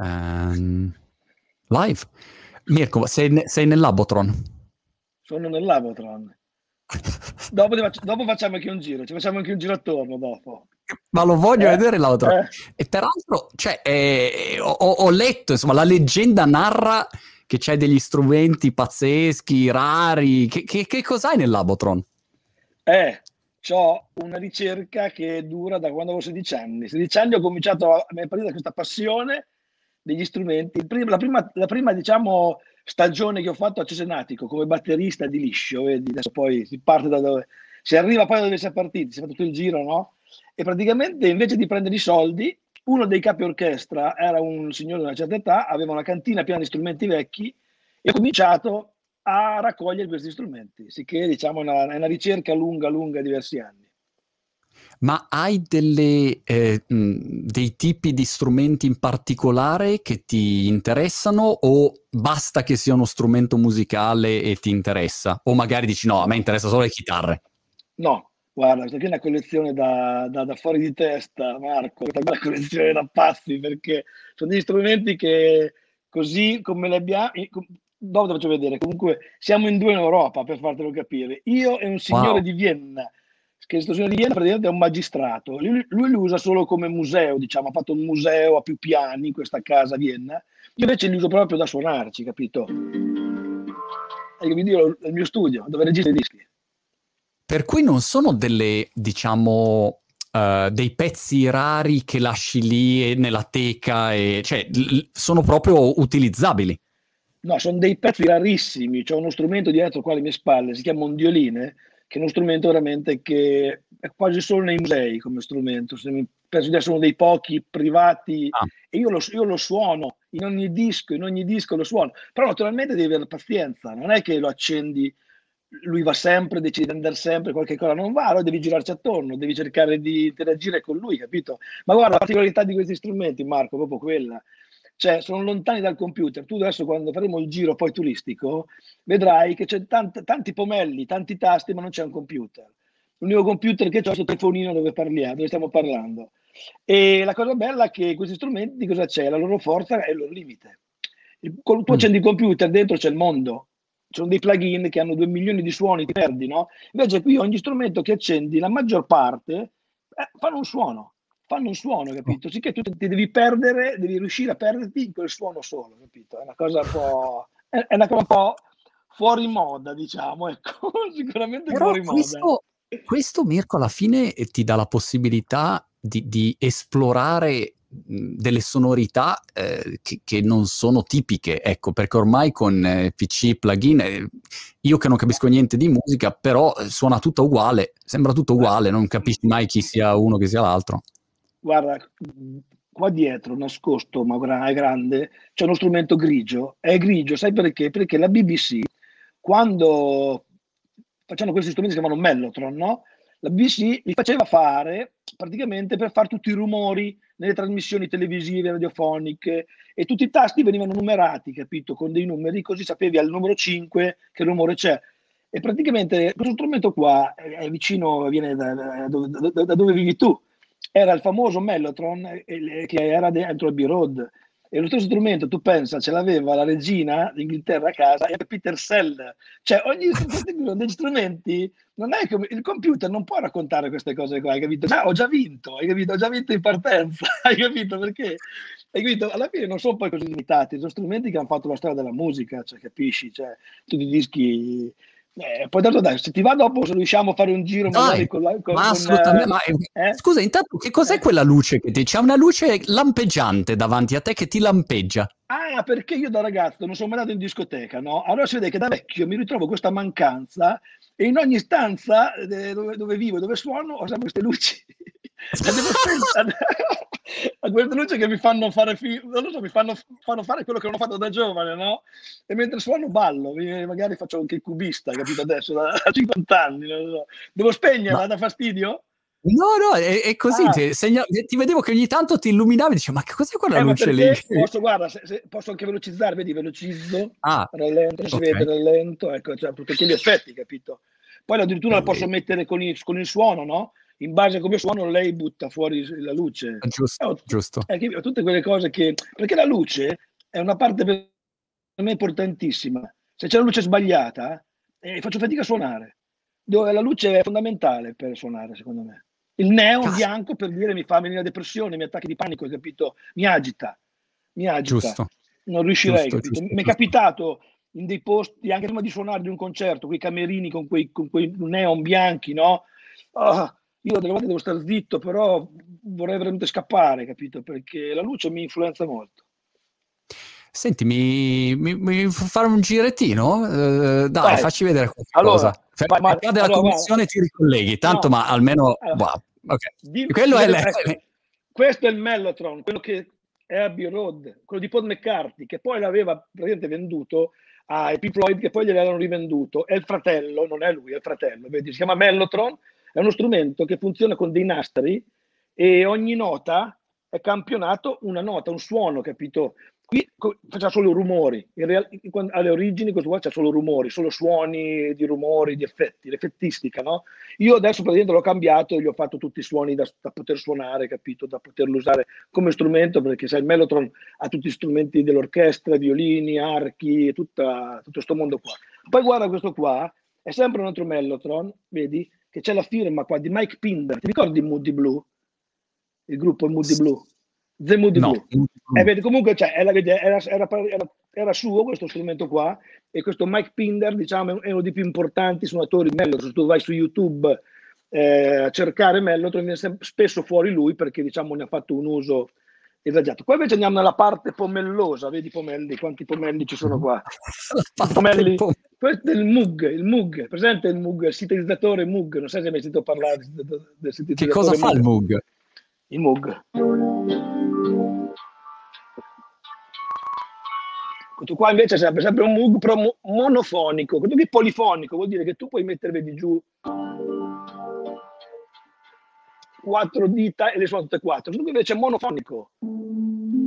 Um, live. Mirko, sei, sei nell'Abotron? Sono nell'Abotron. dopo, dopo, facciamo anche un giro, ci facciamo anche un giro attorno dopo. Ma lo voglio eh, vedere l'altro. Eh. E peraltro, cioè, eh, ho, ho, letto, insomma, la leggenda narra che c'è degli strumenti pazzeschi, rari. Che, che, che cos'hai nell'Abotron? Eh, ho una ricerca che dura da quando avevo 16 anni. 16 anni ho cominciato a, a partire questa passione degli strumenti. la prima, la prima, diciamo, stagione che ho fatto a Cesenatico come batterista di liscio, vedi, adesso poi si parte da dove, si arriva poi da dove si è partiti, si fa tutto il giro, no? E praticamente invece di prendere i soldi, uno dei capi orchestra era un signore di una certa età, aveva una cantina piena di strumenti vecchi e ho cominciato a raccogliere questi strumenti, sicché diciamo è una, una ricerca lunga, lunga, diversi anni. Ma hai delle, eh, dei tipi di strumenti in particolare che ti interessano o basta che sia uno strumento musicale e ti interessa? O magari dici no, a me interessa solo le chitarre. No, guarda, questa qui è una collezione da, da, da fuori di testa, Marco, questa è una collezione da pazzi perché sono degli strumenti che così come li abbiamo, dopo te faccio vedere, comunque siamo in due in Europa per fartelo capire. Io e un signore wow. di Vienna che signore di Vienna praticamente è un magistrato, lui, lui, lo usa solo come museo, diciamo, ha fatto un museo a più piani in questa casa a Vienna, io invece li uso proprio da suonarci, capito? E io il mio studio, dove registro i dischi. Per cui non sono delle, diciamo, uh, dei pezzi rari che lasci lì nella teca, e, cioè l- sono proprio utilizzabili. No, sono dei pezzi rarissimi, c'è uno strumento dietro qua alle mie spalle, si chiama ondioline, che è uno strumento veramente che è quasi solo nei musei come strumento. Penso di essere uno dei pochi privati ah. e io lo, io lo, suono in ogni disco, in ogni disco lo suono. Però naturalmente devi avere pazienza, non è che lo accendi, lui va sempre, decidi di andare sempre, qualche cosa non va, allora devi girarci attorno, devi cercare di interagire con lui, capito? Ma guarda, la particolarità di questi strumenti, Marco, è proprio quella cioè sono lontani dal computer. Tu adesso quando faremo il giro poi turistico, vedrai che c'è tant- tanti pomelli, tanti tasti, ma non c'è un computer. L'unico computer che ho è questo telefonino dove parliamo, dove stiamo parlando. E la cosa bella è che questi strumenti cosa c'è? La loro forza è il loro limite. tu mm. accendi il computer, dentro c'è il mondo. Ci sono dei plugin che hanno due milioni di suoni, ti perdi, no? Invece qui ogni strumento che accendi, la maggior parte, eh, fanno un suono fanno un suono, capito? Sicché tu ti devi perdere, devi riuscire a perderti in quel suono solo, capito? È una cosa un po', è una cosa un po' fuori moda, diciamo, ecco, sicuramente Però fuori questo, moda. Questo, Mirko, alla fine ti dà la possibilità di, di esplorare delle sonorità eh, che, che, non sono tipiche, ecco, perché ormai con eh, PC plugin, eh, io che non capisco niente di musica, però eh, suona tutto uguale, sembra tutto uguale, non capisci mai chi sia uno che sia l'altro guarda, qua dietro, nascosto, ma è grande, c'è uno strumento grigio. È grigio, sai perché? Perché la BBC, quando facciano questi strumenti si chiamano Mellotron, no? La BBC li faceva fare praticamente per fare tutti i rumori nelle trasmissioni televisive, radiofoniche e tutti i tasti venivano numerati, capito? Con dei numeri, così sapevi al numero 5 che rumore c'è. E praticamente questo strumento qua è vicino, viene da, da, da, da dove vivi tu, era il famoso Mellotron eh, che era dentro il B-Road. E lo stesso strumento, tu pensa, ce l'aveva la regina d'Inghilterra a casa e Peter Sell. Cioè, ogni strumento degli strumenti, non è come il computer non può raccontare queste cose qua, hai capito? Già, ho già vinto, hai capito? Ho già vinto in partenza, hai capito? Perché, hai capito? Alla fine non sono poi così limitati, sono strumenti che hanno fatto la storia della musica, cioè, capisci? Cioè, tutti i dischi eh, poi tanto dai, se ti va dopo se riusciamo a fare un giro dai, con la con, ma assolutamente, con, ma, eh? scusa, intanto che cos'è eh? quella luce che ti c'è una luce lampeggiante davanti a te che ti lampeggia. Ah, perché io da ragazzo non sono mai andato in discoteca, no? Allora si vede che da vecchio mi ritrovo questa mancanza e in ogni stanza eh, dove, dove vivo, dove suono, ho sempre queste luci. a queste luci che mi fanno fare fi- non lo so, mi fanno, fanno, fare quello che non ho fatto da giovane, no? E mentre suono ballo, magari faccio anche il cubista, capito adesso, da 50 anni, so. Devo spegnerla, Ma... da fastidio? No, no, è, è così. Ah. Ti, segna, ti, vedevo che ogni tanto ti illuminavi e dicevo, ma che cos'è quella eh, luce lì? Posso, guarda, se, se, posso anche velocizzare, vedi, velocizzo, ah. rallento, si okay. vede rallento, ecco, cioè, tutti gli effetti, capito? Poi addirittura la posso mettere con il, con il suono, no? In base a come suono lei butta fuori la luce. Giusto, eh, giusto. Eh, tutte quelle cose che... Perché la luce è una parte per me importantissima. Se c'è la luce sbagliata, eh, faccio fatica a suonare. La luce è fondamentale per suonare, secondo me. Il neon Cazzo. bianco per dire mi fa venire depressione, mi attacchi di panico, hai capito? Mi agita, mi agita. Giusto. Non riuscirei. Giusto, giusto, mi è capitato in dei posti, anche prima di suonare di un concerto, quei camerini con quei, con quei neon bianchi, no? Oh, io delle volte devo stare zitto, però vorrei veramente scappare, capito? Perché la luce mi influenza molto. Senti, mi, mi, mi fare un girettino? Uh, dai, vai. facci vedere qualcosa. Allora, ma, della allora, commissione ti ricolleghi, tanto no. ma almeno... Allora, wow. okay. quello è le... Questo è il Mellotron, quello che è Abbey Road, quello di Paul McCarthy, che poi l'aveva praticamente venduto ai Pink Floyd, che poi gliel'hanno rivenduto. È il fratello, non è lui, è il fratello, vedi? Si chiama Mellotron, è uno strumento che funziona con dei nastri e ogni nota è campionato una nota, un suono, capito? Qui faceva solo rumori, in real, alle origini questo qua c'è solo rumori, solo suoni di rumori, di effetti, l'effettistica, no? Io adesso praticamente l'ho cambiato e gli ho fatto tutti i suoni da, da, poter suonare, capito? Da poterlo usare come strumento, perché sai, il Mellotron ha tutti gli strumenti dell'orchestra, violini, archi, tutta, tutto questo mondo qua. Poi guarda questo qua, è sempre un altro Mellotron, vedi? Che c'è la firma qua di Mike Pinder, ti ricordi Moody Blue? Il gruppo Moody Blue? The Moody no. Blue. Eh, vedi, comunque cioè, era, era, era, era, suo questo strumento qua e questo Mike Pinder diciamo, è uno dei più importanti suonatori Mellotron. Se tu vai su YouTube eh, a cercare Mellotron viene spesso fuori lui perché diciamo, ne ha fatto un uso esagerato. Poi invece andiamo nella parte pomellosa, vedi pomelli, quanti pomelli ci sono qua? pomelli, questo è il Moog, il Moog, presente il Moog, il sintetizzatore Moog, non so se hai mai sentito parlare del sintetizzatore Che cosa fa il Moog? Il Moog. Questo qua invece è sempre un Moog però monofonico, questo qui polifonico, vuol dire che tu puoi mettere, vedi giù, quattro dita e le suoni tutte e quattro. Questo qui invece è monofonico.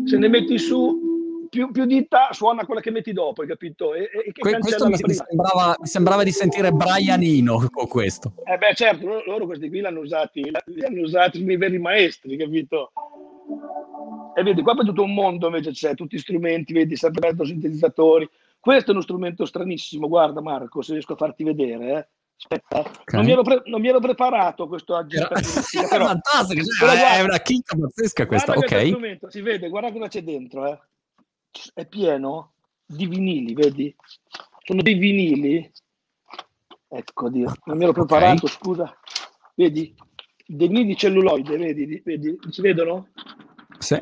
Se ne metti su più, più, dita suona quella che metti dopo, hai capito? E, e que- questo mi sembrava, mi sembrava, di sentire Brian Eno con questo. Eh beh certo, loro, loro questi qui l'hanno usati, l'hanno usati i veri maestri, capito? E vedi, qua per tutto un mondo invece c'è, tutti strumenti, vedi, sempre sintetizzatori. Questo è uno strumento stranissimo, guarda Marco, se riesco a farti vedere. Eh. Aspetta, okay. non, mi pre- non, mi ero preparato questo. Era... però, fantastico, cioè, però è una chicca pazzesca questa, ok. Si vede, guarda cosa c'è dentro, eh. è pieno di vinili, vedi? Sono dei vinili. Ecco, Dio, non mi ero preparato, okay. scusa. Vedi? Dei vinili di celluloide, vedi? vedi? Si vedono? Sì.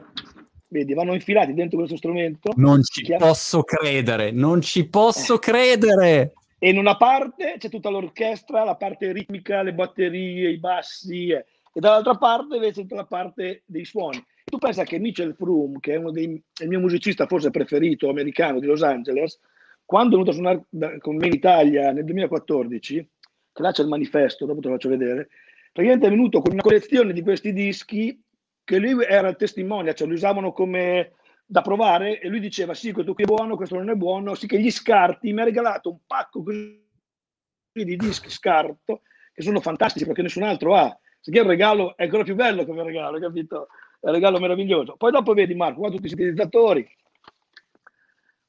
Vedi, vanno infilati dentro questo strumento. Non ci posso credere, non ci posso eh. credere. E in una parte c'è tutta l'orchestra, la parte ritmica, le batterie, i bassi, eh. e dall'altra parte invece tutta la parte dei suoni. Tu pensa che Mitchell Froome, che è uno dei il mio musicista forse preferito americano di Los Angeles, quando è venuto a suonare con me in Italia nel 2014, che là c'è il manifesto, dopo te lo faccio vedere, praticamente è venuto con una collezione di questi dischi che lui era il testimone, cioè lo usavano come da provare e lui diceva sì, questo qui è buono, questo non è buono, sì che gli scarti, mi ha regalato un pacco di dischi scarto che sono fantastici perché nessun altro ha. Se che il regalo è ancora più bello come regalo, capito? È un regalo meraviglioso. Poi dopo vedi Marco, qua tutti i sintetizzatori.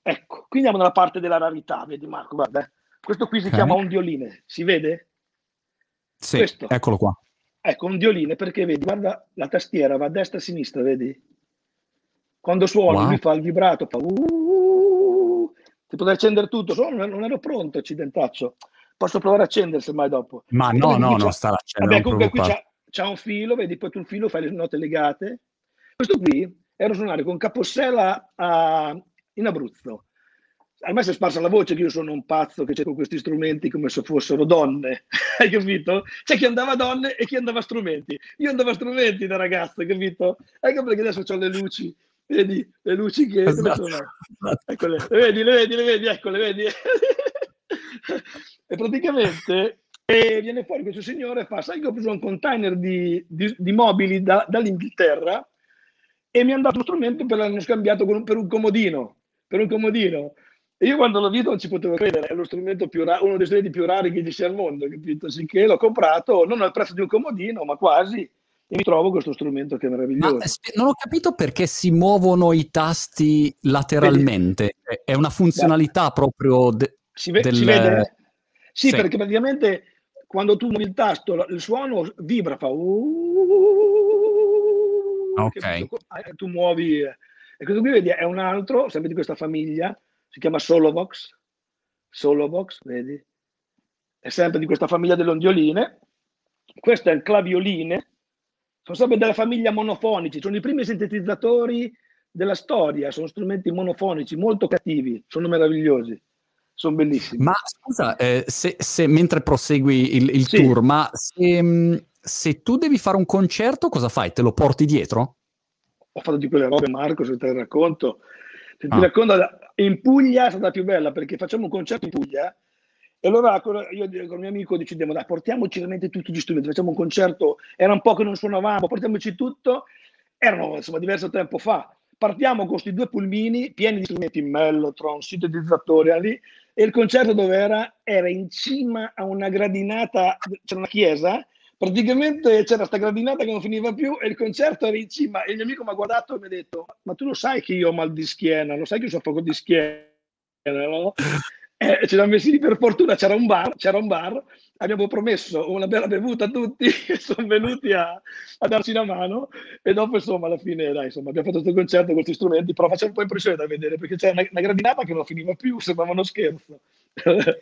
Ecco, qui andiamo nella parte della rarità, vedi Marco, guarda. Eh. Questo qui si okay. chiama ondioline, si vede? Sì, Questo. eccolo qua. Ecco, un violine perché vedi, guarda la tastiera va a destra e a sinistra, vedi? Quando suona wow. lui fa il vibrato, fa uh, ti potrei accendere tutto, solo non ero pronto, accidentaccio. Posso provare a accendere semmai dopo. Ma no, no, non sta accendendo. Vabbè, comunque qui c'è, c'è, un filo, vedi, poi tu il filo fai le note legate. Questo qui era suonare con Capossela a, in Abruzzo a me si è sparsa la voce che io sono un pazzo che cerco questi strumenti come se fossero donne, hai capito? C'è chi andava donne e chi andava strumenti. Io andavo a strumenti da ragazzo, hai capito? Ecco perché adesso ho le luci, vedi? Le luci che... Esatto. Eccole, le vedi, le vedi, le vedi, ecco, le vedi. e praticamente e viene fuori questo signore e fa, sai che ho preso un container di, di, di mobili da, dall'Inghilterra e mi hanno dato uno strumento per l'hanno scambiato un, per un comodino, per un comodino E io quando l'ho visto non ci potevo credere, è lo strumento più ra- uno dei strumenti più rari che ci sia al mondo, capito? Sicché l'ho comprato non al prezzo di un comodino, ma quasi, e mi trovo questo strumento che è meraviglioso. Ma non ho capito perché si muovono i tasti lateralmente, Vedi? è una funzionalità Beh, proprio de- si, ve- del... si vede? Sì, sì, perché praticamente quando tu muovi il tasto, il suono vibra, fa... Ok. Tu muovi... E questo qui vedi è un altro, sempre di questa famiglia, si chiama Solovox, Solovox, vedi? È sempre di questa famiglia delle ondioline. Questo è il clavioline, sono sempre della famiglia monofonici, sono i primi sintetizzatori della storia, sono strumenti monofonici molto cattivi, sono meravigliosi, sono bellissimi. Ma scusa, eh, se, se, mentre prosegui il, il sì. tour, ma se, se, tu devi fare un concerto, cosa fai? Te lo porti dietro? Ho fatto di quelle robe, Marco, se te le racconto. Se ti ah. racconto, in Puglia è stata più bella perché facciamo un concerto in Puglia e allora io con il mio amico decidiamo, dai, portiamoci veramente tutti gli strumenti, facciamo un concerto, era un po' che non suonavamo, portiamoci tutto, erano insomma diverso tempo fa. Partiamo con questi due pulmini pieni di strumenti, mellotron, sintetizzatori, lì, e il concerto dove era? Era in cima a una gradinata, c'era una chiesa, praticamente c'era questa gradinata che non finiva più e il concerto era in cima e il mio amico mi ha guardato e mi ha detto ma tu lo sai che io ho mal di schiena, lo sai che io soffro di schiena, no? Eh, ci siamo messi lì per fortuna, c'era un bar, c'era un bar, abbiamo promesso una bella bevuta a tutti e sono venuti a, a, darci una mano e dopo insomma alla fine dai, insomma, abbiamo fatto questo concerto con questi strumenti, però faceva un po' impressione da vedere perché c'era una, una gradinata che non finiva più, sembrava uno scherzo.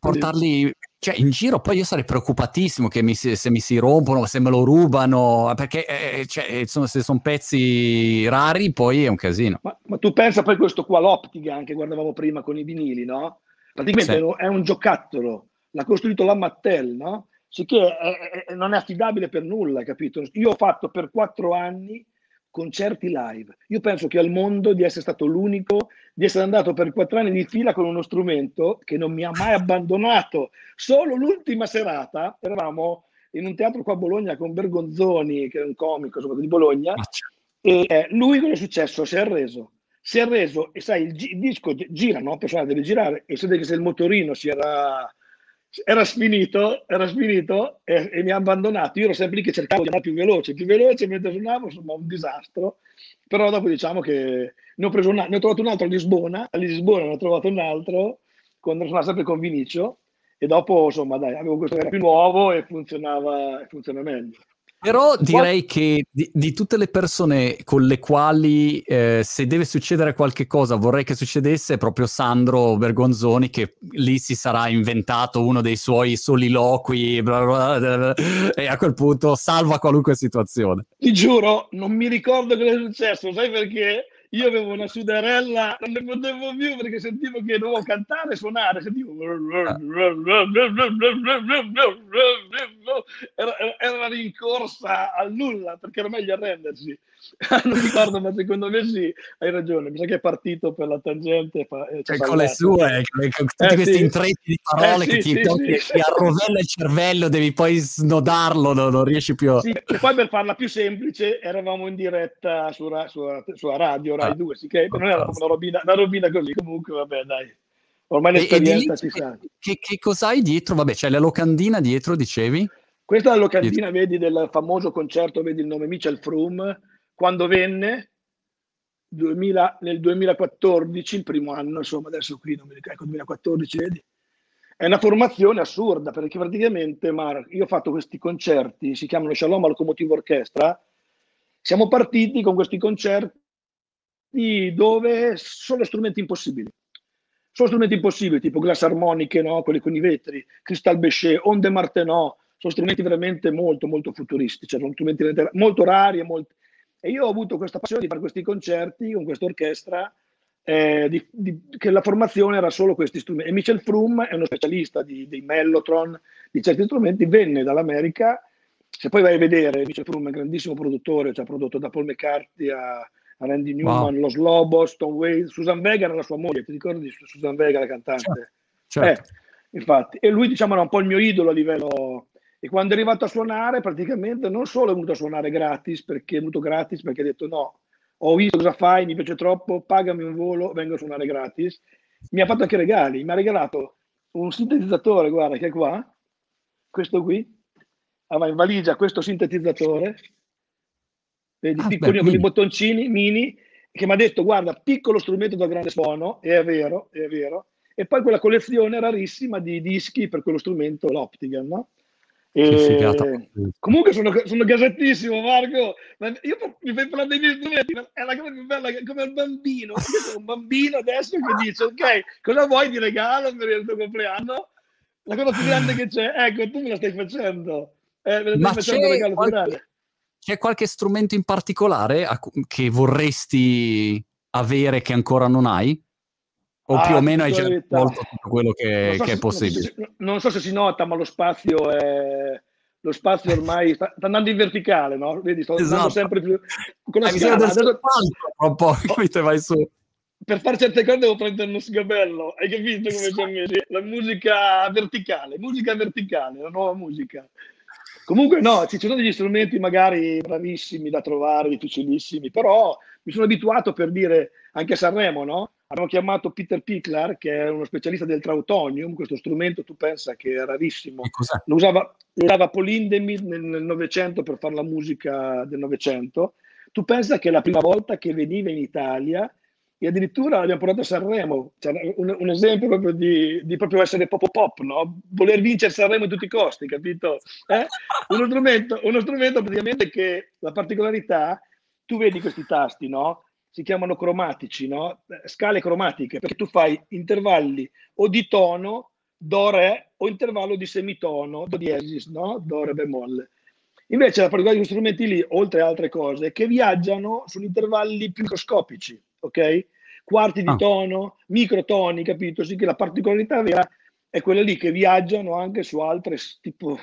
Portarli cioè, in giro poi io sarei preoccupatissimo che mi si, se mi si rompono, se me lo rubano, perché eh, cioè, insomma, se sono pezzi rari poi è un casino. Ma, ma tu pensa poi questo qua, l'Optica, anche guardavamo prima con i vinili, no? Praticamente sì. è un giocattolo, l'ha costruito la Mattel, no? Sicché è, è, non è affidabile per nulla, capito? Io ho fatto per quattro anni concerti live. Io penso che al mondo di essere stato l'unico, di essere andato per quattro anni di fila con uno strumento che non mi ha mai abbandonato. Solo l'ultima serata eravamo in un teatro qua a Bologna con Bergonzoni, che è un comico di Bologna, e eh, lui cosa è successo? Si è arreso si è reso, e sai, il, il disco gira, no? Persona deve girare, e si vede che se il motorino si era, era sfinito, era sfinito e, e, mi ha abbandonato. Io ero sempre lì che cercavo di andare più veloce, più veloce mentre suonavo, insomma, un disastro. Però dopo diciamo che ne ho, preso una, ne ho trovato un altro a Lisbona, a Lisbona ne ho trovato un altro, quando sono sempre con Vinicio, e dopo, insomma, dai, avevo questo era più nuovo e funzionava, funziona meglio. Però direi che di, di, tutte le persone con le quali eh, se deve succedere qualche cosa vorrei che succedesse è proprio Sandro Bergonzoni che lì si sarà inventato uno dei suoi soliloqui bla bla bla, e a quel punto salva qualunque situazione. Ti giuro, non mi ricordo cosa è successo, sai perché? Io avevo una sudarella, non ne potevo più perché sentivo che dovevo cantare e suonare, sentivo... Era, era una rincorsa al nulla perché era meglio arrendersi. non ricordo, ma secondo me sì, hai ragione. Mi sa che è partito per la tangente. Eh, cioè, con le sue, con tutti eh, questi sì. intrecci di parole eh, che sì, ti, sì, ti arrovella il cervello, devi poi snodarlo, no, non riesci più a... Sì, e poi per farla più semplice, eravamo in diretta su, su, sulla radio Rai ah, 2, sì, che non era una robina, una robina così, comunque vabbè dai. Ormai l'esperienza ci sa. Che, che cos'hai dietro? Vabbè, c'è la locandina dietro, dicevi? Questa è la locandina, dietro. vedi, del famoso concerto, vedi il nome Michel Froome, quando venne 2000, nel 2014, il primo anno, insomma, adesso qui non mi ricordo, ecco, 2014, vedi? È una formazione assurda perché praticamente, Mark, io ho fatto questi concerti, si chiamano Shalom Locomotive Orchestra, siamo partiti con questi concerti dove sono strumenti impossibili. Sono strumenti impossibili, tipo glass armoniche, no? quelli con i vetri, Crystal Bechet, onde Martenot, sono strumenti veramente molto, molto futuristici, cioè sono strumenti molto rari e molto, e io ho avuto questa passione di fare questi concerti con questa orchestra, eh, che la formazione era solo questi strumenti. E Michel Froome è uno specialista di, dei mellotron, di certi strumenti, venne dall'America. Se poi vai a vedere, Michel Froome è un grandissimo produttore, cioè ha prodotto da Paul McCartney a, a Randy Newman, wow. Los Lobos, Tom Waits, Susan Vega era la sua moglie, ti ricordi di Susan Vega, la cantante? Certo. certo. Eh, infatti, e lui diciamo era un po' il mio idolo a livello e quando è arrivato a suonare, praticamente non solo è venuto a suonare gratis, perché è venuto gratis, perché ha detto no, ho visto cosa fai, mi piace troppo, pagami un volo, vengo a suonare gratis. mi ha fatto anche regali, mi ha regalato un sintetizzatore, guarda che è qua, questo qui, aveva in valigia questo sintetizzatore, vedi, ah, piccoli con i bottoncini mini, che mi ha detto guarda, piccolo strumento da grande suono, e è vero, è vero, e poi quella collezione rarissima di dischi per quello strumento, l'Optigan, no? E... Comunque sono, sono gasettissimo, Marco. Io mi fai parlare miei strumenti, è la cosa più bella, come il bambino. Io sono un bambino adesso che dice: Ok, cosa vuoi di regalo per il tuo compleanno? La cosa più grande che c'è, ecco, tu me la stai facendo. Eh, me la stai facendo c'è qualche, c'è qualche strumento in particolare che vorresti avere che ancora non hai? O ah, più o meno hai già tolto tutto quello che, so che se, è possibile. Non so, se, non so, se, si nota, ma lo spazio è. Lo spazio ormai sta, sta andando in verticale, no? Vedi, sto esatto. andando sempre più. Con la scala, adesso... un po', capito? Vai su. Per fare certe cose devo prendere uno sgabello. Hai capito come ci ho messo? La musica verticale, musica verticale, la nuova musica. Comunque, no, ci sono degli strumenti magari bravissimi da trovare, difficilissimi, però mi sono abituato per dire anche a Sanremo, no? Abbiamo chiamato Peter Pickler, che è uno specialista del trautonium, questo strumento tu pensa che è rarissimo. Lo usava, lo usava Polindemir nel Novecento per fare la musica del Novecento. Tu pensa che la prima volta che veniva in Italia e addirittura l'abbiamo portato a Sanremo, cioè, un, un, esempio proprio di, di, proprio essere pop pop, no? voler vincere Sanremo a tutti i costi, capito? Eh? Uno, strumento, uno strumento praticamente che la particolarità, tu vedi questi tasti, no? si chiamano cromatici, no? scale cromatiche, perché tu fai intervalli o di tono, do, re, o intervallo di semitono, do diesis, no? do, re, bemolle. Invece la particolarità di strumenti lì, oltre a altre cose, è che viaggiano su intervalli microscopici, ok? Quarti di ah. tono, microtoni, capito? Sì che la particolarità vera è quella lì che viaggiano anche su altre, tipo,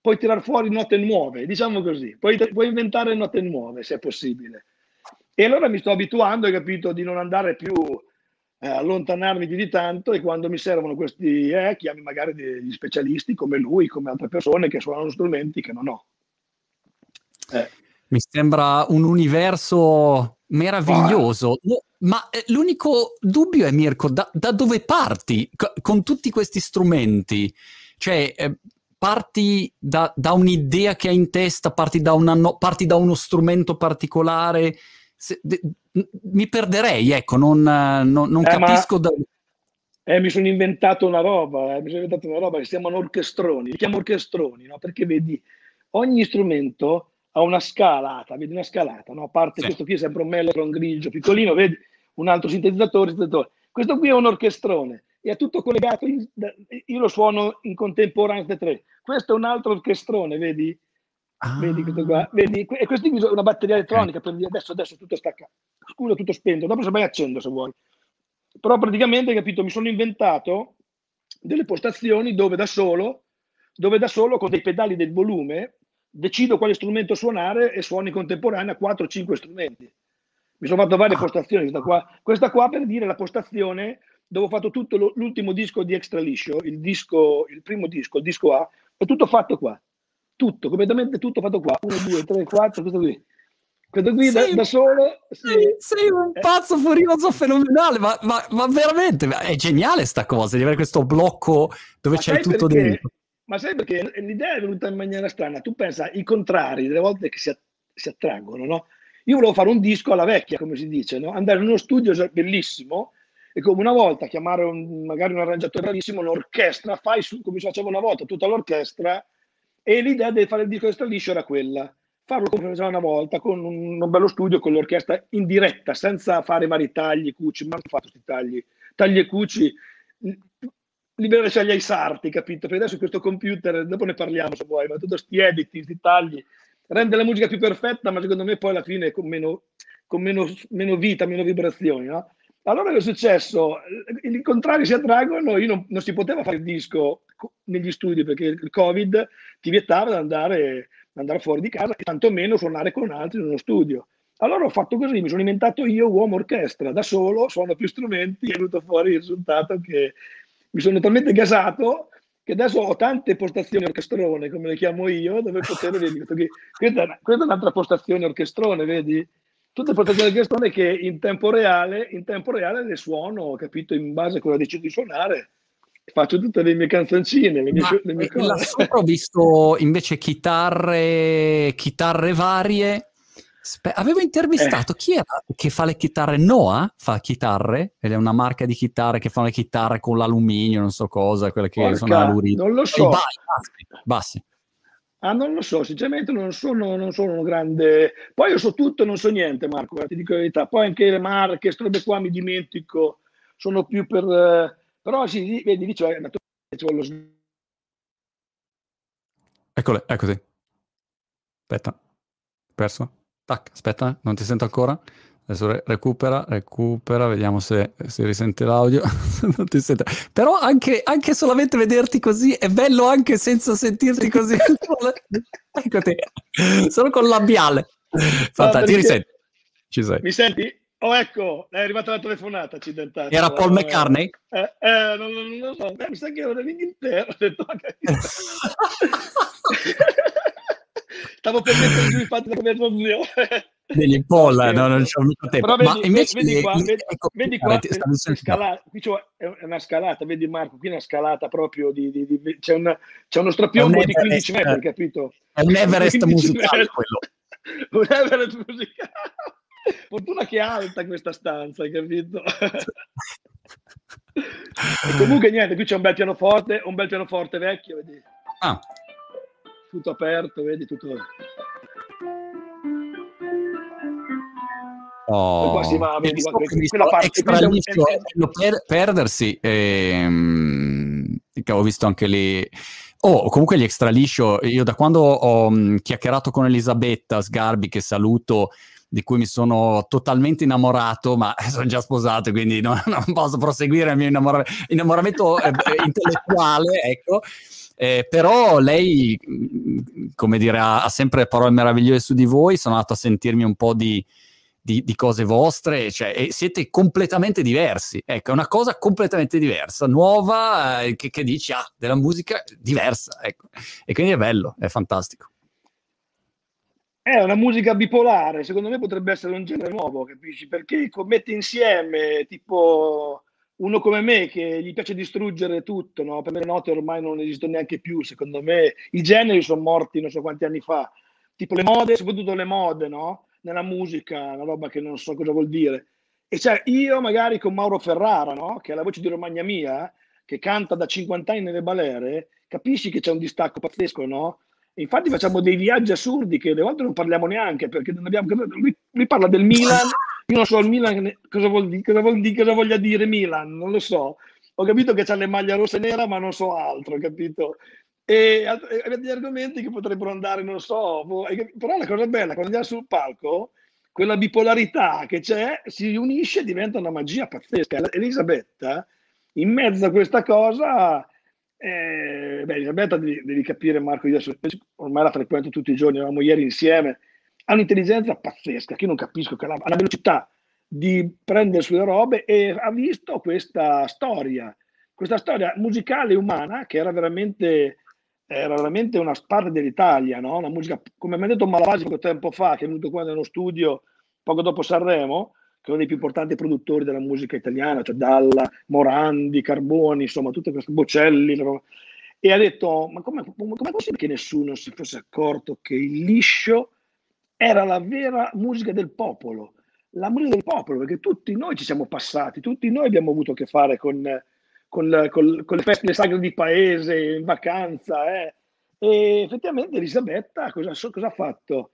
puoi tirare fuori note nuove, diciamo così, puoi, puoi inventare note nuove se è possibile. E allora mi sto abituando, hai capito, di non andare più eh, allontanarmi più di tanto e quando mi servono questi, eh, chiami magari degli specialisti come lui, come altre persone che suonano strumenti che non ho. Eh. Mi sembra un universo meraviglioso. Oh. Ma eh, l'unico dubbio è, Mirko, da, da dove parti con tutti questi strumenti? Cioè, eh, parti da, da, un'idea che hai in testa, parti da, una, parti da uno strumento particolare? se, de, mi perderei, ecco, non, non, non eh, capisco. Ma... Da... Eh, mi sono inventato una roba, eh, mi sono inventato una roba che si chiamano orchestroni, li chiamo orchestroni, no? perché vedi, ogni strumento ha una scalata, vedi una scalata, no? a parte sì. questo qui è sempre un mellotron grigio, piccolino, vedi un altro sintetizzatore, sintetizzatore. questo qui è un orchestrone e è tutto collegato, in, io lo suono in contemporanea tutte tre, questo è un altro orchestrone, vedi? Ah. Vedi questo qua? Vedi? E questo è una batteria elettronica per dire adesso, adesso tutto stacca, scusa tutto spento, dopo se vai accendo se vuoi. Però praticamente, capito, mi sono inventato delle postazioni dove da solo, dove da solo con dei pedali del volume decido quale strumento suonare e suono in contemporanea 4-5 strumenti. Mi sono fatto varie postazioni, questa qua, questa qua per dire la postazione dove ho fatto tutto lo, l'ultimo disco di Extra Liscio, il, disco, il primo disco, il disco A, ho tutto fatto qua tutto, completamente tutto fatto qua. 1, 2, 3, 4, questo qui. Questo qui sei, da, da, solo. Sei, sei un eh. pazzo furioso fenomenale, ma, ma, ma, veramente è geniale sta cosa di avere questo blocco dove ma c'è tutto perché, dentro. Ma sai perché l'idea è venuta in maniera strana? Tu pensa i contrari, delle volte che si, si attraggono, no? Io volevo fare un disco alla vecchia, come si dice, no? andare in uno studio bellissimo e come una volta chiamare un, magari un arrangiatore bravissimo, un'orchestra, fai su, come si faceva una volta, tutta l'orchestra e l'idea di fare il disco extra liscio era quella, farlo come faceva una volta, con un, un, bello studio, con l'orchestra in diretta, senza fare vari tagli, cuci, ma non ho fatto questi tagli, tagli e cuci, libero lasciarli ai sarti, capito? Perché adesso questo computer, dopo ne parliamo se vuoi, ma tutti questi edit, questi tagli, rende la musica più perfetta, ma secondo me poi alla fine con meno, con meno, meno vita, meno vibrazioni, no? Allora che è successo? I contrari si attraggono, io non, non, si poteva fare il disco negli studi perché il Covid ti vietava di andare, andare fuori di casa e tantomeno suonare con altri in uno studio. Allora ho fatto così, mi sono inventato io uomo orchestra, da solo, suono più strumenti e è venuto fuori il risultato che mi sono talmente gasato che adesso ho tante postazioni orchestrone, come le chiamo io, dove poter, vedi, questa, è, questa è un'altra postazione orchestrone, vedi? Tutto portato alla questione che in tempo reale, in tempo reale le suono, capito, in base a cosa decido di suonare faccio tutte le mie canzoncine, le mie, Ma, le mie cose. Là sopra ho visto invece chitarre, chitarre varie. Spe- avevo intervistato eh. chi era che fa le chitarre? Noah fa chitarre, ed è una marca di chitarre che fa le chitarre con l'alluminio, non so cosa, quelle che Porca, sono alurite. Non lo so. Bassi, bassi. Ah, non lo so, sinceramente non sono, non sono un grande... Poi io so tutto e non so niente, Marco, ti dico la verità. Poi anche le marche, queste robe qua mi dimentico, sono più per... Eh però sì, vedi, lì c'è lo Eccole, eccoti. Aspetta, perso. Tac, aspetta, non ti sento ancora. Adesso re- recupera, recupera, vediamo se si risente l'audio. non ti sento. Però anche, anche, solamente vederti così è bello anche senza sentirti così. Eccoti, solo con labiale. Fantastico, ti risenti. Ci sei. Mi senti? Oh, ecco, è arrivata la telefonata accidentale. Era Paul McCartney? Eh, eh, non, lo so, Beh, mi sa che era dell'Inghilterra. Stavo per mettere giù il della conversazione. Degli Paul, no, non c'è mica tempo. Vedi, Ma invece, vedi qua, vedi, ecco, vedi qua è, scalata, qui è una scalata, vedi Marco, qui è una scalata proprio di... di, di c'è, una, c'è, uno strapiombo di 15 metri, capito? È un Everest musicale quello. un Everest musicale. Fortuna che è alta questa stanza, hai capito? e comunque niente, qui c'è un bel pianoforte, un bel pianoforte vecchio, vedi? Ah. Tutto aperto, vedi, tutto... Oh, qua si va, vedi, qua, quella parte, per, perdersi ehm, ho visto anche lì. Oh, comunque gli extra liscio, io da quando ho mh, chiacchierato con Elisabetta Sgarbi, che saluto, di cui mi sono totalmente innamorato, ma sono già sposato, quindi non, non posso proseguire il mio innamora- innamoramento eh, intellettuale, ecco. Eh, però lei, mm, come dire, ha, ha, sempre parole meravigliose su di voi, sono andato a sentirmi un po' di, di, di cose vostre, cioè, e siete completamente diversi, ecco, è una cosa completamente diversa, nuova, eh, che, che dici, ah, della musica diversa, ecco, e quindi è bello, è fantastico. È una musica bipolare, secondo me potrebbe essere un genere nuovo, capisci? Perché mette insieme tipo uno come me che gli piace distruggere tutto, no? Per me le note ormai non esistono neanche più, secondo me i generi sono morti non so quanti anni fa, tipo le mode, soprattutto le mode, no? Nella musica, una roba che non so cosa vuol dire. E cioè io magari con Mauro Ferrara, no? Che è la voce di Romagna Mia, che canta da 50 anni nelle balere, capisci che c'è un distacco pazzesco, no? Infatti facciamo dei viaggi assurdi che alle volte non parliamo neanche perché non abbiamo... Lui, lui parla del Milan, io non so il Milan cosa vuol dire, cosa, vuol dire, cosa voglia dire Milan, non lo so. Ho capito che c'ha le maglie rosse e nera, ma non so altro, capito? E avete degli argomenti che potrebbero andare, non so, boh, però la cosa bella, quando andiamo sul palco, quella bipolarità che c'è si unisce e diventa una magia pazzesca. Elisabetta, in mezzo a questa cosa, eh, beh, Elisabetta devi, devi, capire, Marco, io ormai la frequento tutti i giorni, eravamo ieri insieme, ha un'intelligenza pazzesca, che io non capisco, che ha una velocità di prendere sulle robe e ha visto questa storia, questa storia musicale umana che era veramente, era veramente una parte dell'Italia, no? una musica, come mi ha detto Malavasi poco tempo fa, che è venuto qua nello studio poco dopo Sanremo, che è uno dei più importanti produttori della musica italiana, cioè Dalla, Morandi, Carboni, insomma, tutte queste Bocelli, e ha detto, ma come è possibile che nessuno si fosse accorto che il liscio era la vera musica del popolo, la musica del popolo, perché tutti noi ci siamo passati, tutti noi abbiamo avuto a che fare con, con, con, con le feste sacre di paese, in vacanza, eh. e effettivamente Elisabetta cosa, cosa ha fatto?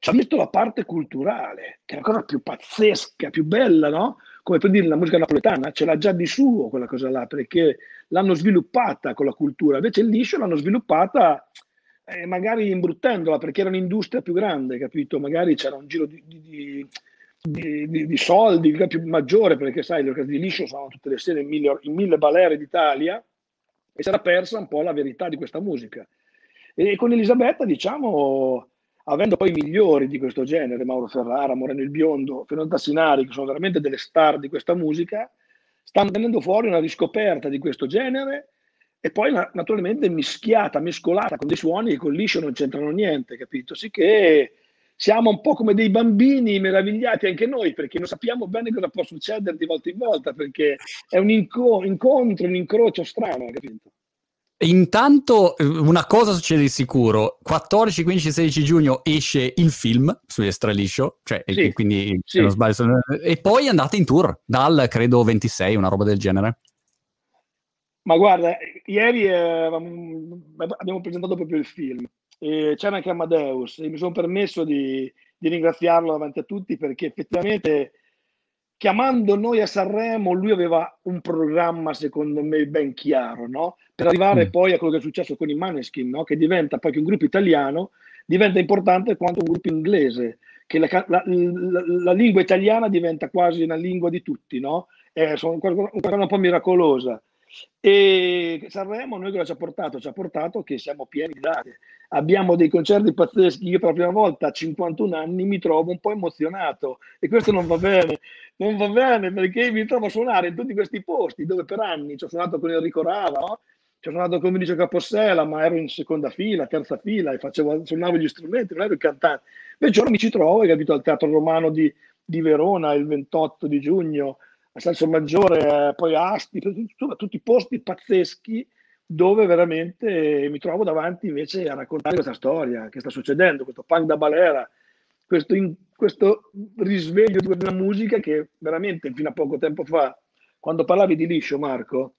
Ci ha messo la parte culturale, che è la cosa più pazzesca, più bella, no? Come per dire la musica napoletana, ce l'ha già di suo quella cosa là, perché l'hanno sviluppata con la cultura, invece il liscio l'hanno sviluppata eh, magari imbruttendola, perché era un'industria più grande, capito? Magari c'era un giro di, di, di, di soldi più maggiore, perché sai, le occasioni di liscio sono tutte le sere in mille, in mille balere d'Italia, e si era persa un po' la verità di questa musica. E con Elisabetta, diciamo avendo poi migliori di questo genere, Mauro Ferrara, Moreno il Biondo, Fernando Tassinari, che sono veramente delle star di questa musica, stanno venendo fuori una riscoperta di questo genere e poi naturalmente mischiata, mescolata con dei suoni che con liscio non c'entrano niente, capito? Sì che siamo un po' come dei bambini meravigliati anche noi perché non sappiamo bene cosa può succedere di volta in volta perché è un inco- incontro, un incrocio strano, capito? Intanto eh, una cosa succede di sicuro, 14, 15, 16 giugno esce il film su Estraliscio, cioè sì, quindi sì. non sbaglio, e poi andate in tour dal credo 26, una roba del genere. Ma guarda, ieri eh, abbiamo presentato proprio il film e c'era anche Amadeus e mi sono permesso di, di ringraziarlo davanti a tutti perché effettivamente chiamando noi a Sanremo, lui aveva un programma, secondo me, ben chiaro, no? Per arrivare mm. poi a quello che è successo con i Maneskin, no? Che diventa poi che un gruppo italiano diventa importante quanto un gruppo inglese, che la, la, la, la lingua italiana diventa quasi una lingua di tutti, no? È una cosa un po' miracolosa. E Sanremo noi cosa ci ha portato? Ci ha portato che siamo pieni di dati. Abbiamo dei concerti pazzeschi. Io per la prima volta a 51 anni mi trovo un po' emozionato e questo non va bene. Non va bene perché mi trovo a suonare in tutti questi posti dove per anni ci ho suonato con Enrico Rava, no? ci ho suonato con Vinicio Capossela, ma ero in seconda fila, terza fila e facevo, suonavo gli strumenti, non ero il cantante. Invece ora mi ci trovo, capito, al Teatro Romano di, di Verona il 28 di giugno a Salso Maggiore, poi Asti, tutti i posti pazzeschi dove veramente mi trovo davanti invece a raccontare questa storia che sta succedendo, questo punk da balera, questo, in, questo risveglio di una musica che veramente fino a poco tempo fa, quando parlavi di liscio Marco,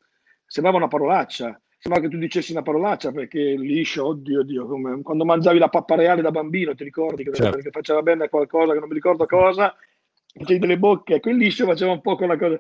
sembrava una parolaccia, sembrava che tu dicessi una parolaccia perché liscio, oddio, oddio, come quando mangiavi la pappa reale da bambino, ti ricordi che, certo. che faceva bene a qualcosa che non mi ricordo cosa, facevi delle bocche, quel liscio faceva un po' quella cosa.